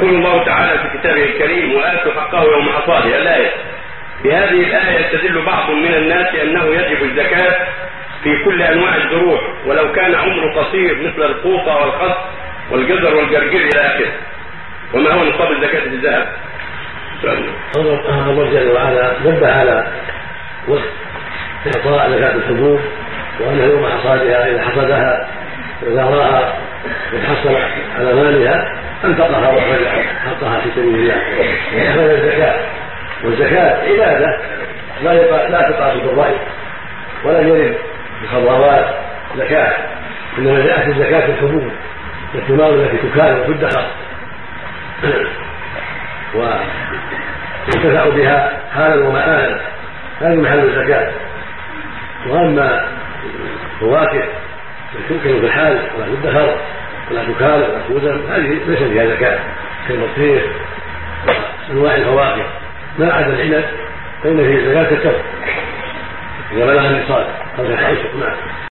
يقول الله تعالى في كتابه الكريم وآتوا حقه يوم حصاده الآية. بهذه الآية يستدل بعض من الناس أنه يجب الزكاة في كل أنواع الزروع ولو كان عمره قصير مثل القوطة والخس والجزر والجرجير إلى آخره. وما هو نصاب الزكاة في الذهب؟ الله جل وعلا نبه على وقت إعطاء زكاة الحبوب وأنه يوم حصادها إذا حصدها إذا رأى قد حصل على مالها أنفقها وأخرج حقها في سبيل الله. وأخرج الزكاة. والزكاة عبادة لا لا تقاس بالرأي ولا يرد بخضروات زكاة. إنما جاءت الزكاة في الحبوب والثمار التي تكال وتدخر. وينتفع بها حالا ومآلا. هذه محل الزكاة. وأما الفواكه تمكن في الحال ولا تدخر ولا تكال ولا تودم هذه ليس فيها زكاة كالبطيخ وأنواع الفواكه. ما عدا العنب فإن فيه زكاة التمر إذا بلغ النصاب قبل العشر نعم.